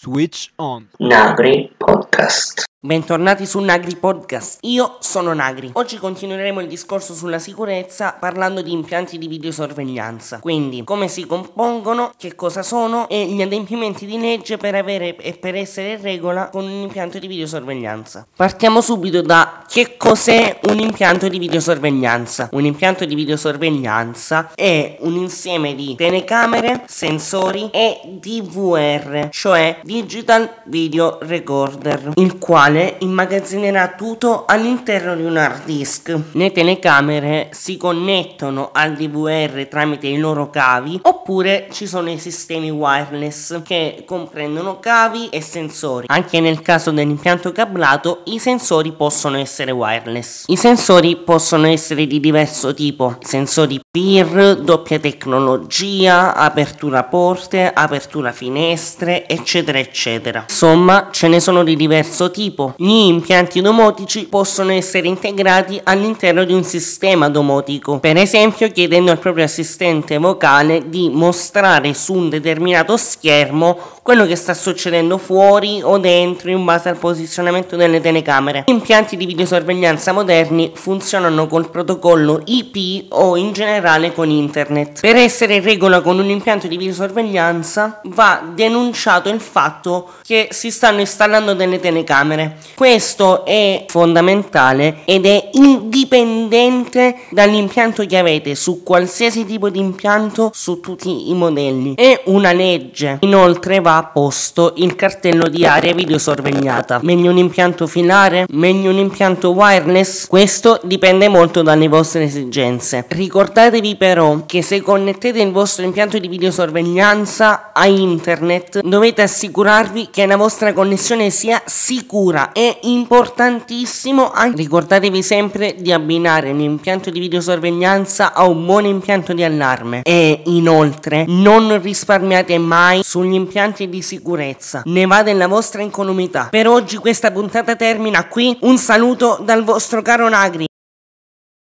Switch on. Nagri Podcast. Bentornati su Nagri Podcast. Io sono Nagri. Oggi continueremo il discorso sulla sicurezza parlando di impianti di videosorveglianza. Quindi, come si compongono, che cosa sono e gli adempimenti di legge per avere e per essere in regola con un impianto di videosorveglianza. Partiamo subito da che cos'è un impianto di videosorveglianza. Un impianto di videosorveglianza è un insieme di telecamere, sensori e DVR, cioè Digital Video Recorder, il quale quale immagazzinerà tutto all'interno di un hard disk. Le telecamere si connettono al DVR tramite i loro cavi oppure ci sono i sistemi wireless che comprendono cavi e sensori. Anche nel caso dell'impianto cablato i sensori possono essere wireless. I sensori possono essere di diverso tipo, sensori PIR, doppia tecnologia, apertura porte, apertura finestre, eccetera eccetera. Insomma, ce ne sono di diverso tipo tipo. Gli impianti domotici possono essere integrati all'interno di un sistema domotico, per esempio chiedendo al proprio assistente vocale di mostrare su un determinato schermo quello che sta succedendo fuori o dentro in base al posizionamento delle telecamere. Gli impianti di videosorveglianza moderni funzionano col protocollo IP o in generale con internet. Per essere in regola con un impianto di videosorveglianza va denunciato il fatto che si stanno installando delle telecamere questo è fondamentale ed è indipendente dall'impianto che avete su qualsiasi tipo di impianto su tutti i modelli. È una legge. Inoltre va posto il cartello di area videosorvegliata. Meglio un impianto filare? Meglio un impianto wireless? Questo dipende molto dalle vostre esigenze. Ricordatevi però che se connettete il vostro impianto di videosorveglianza a internet dovete assicurarvi che la vostra connessione sia sicura è importantissimo anche ricordatevi sempre di abbinare l'impianto di videosorveglianza a un buon impianto di allarme e inoltre non risparmiate mai sugli impianti di sicurezza. Ne va della vostra incolumità. Per oggi questa puntata termina qui. Un saluto dal vostro caro Nagri.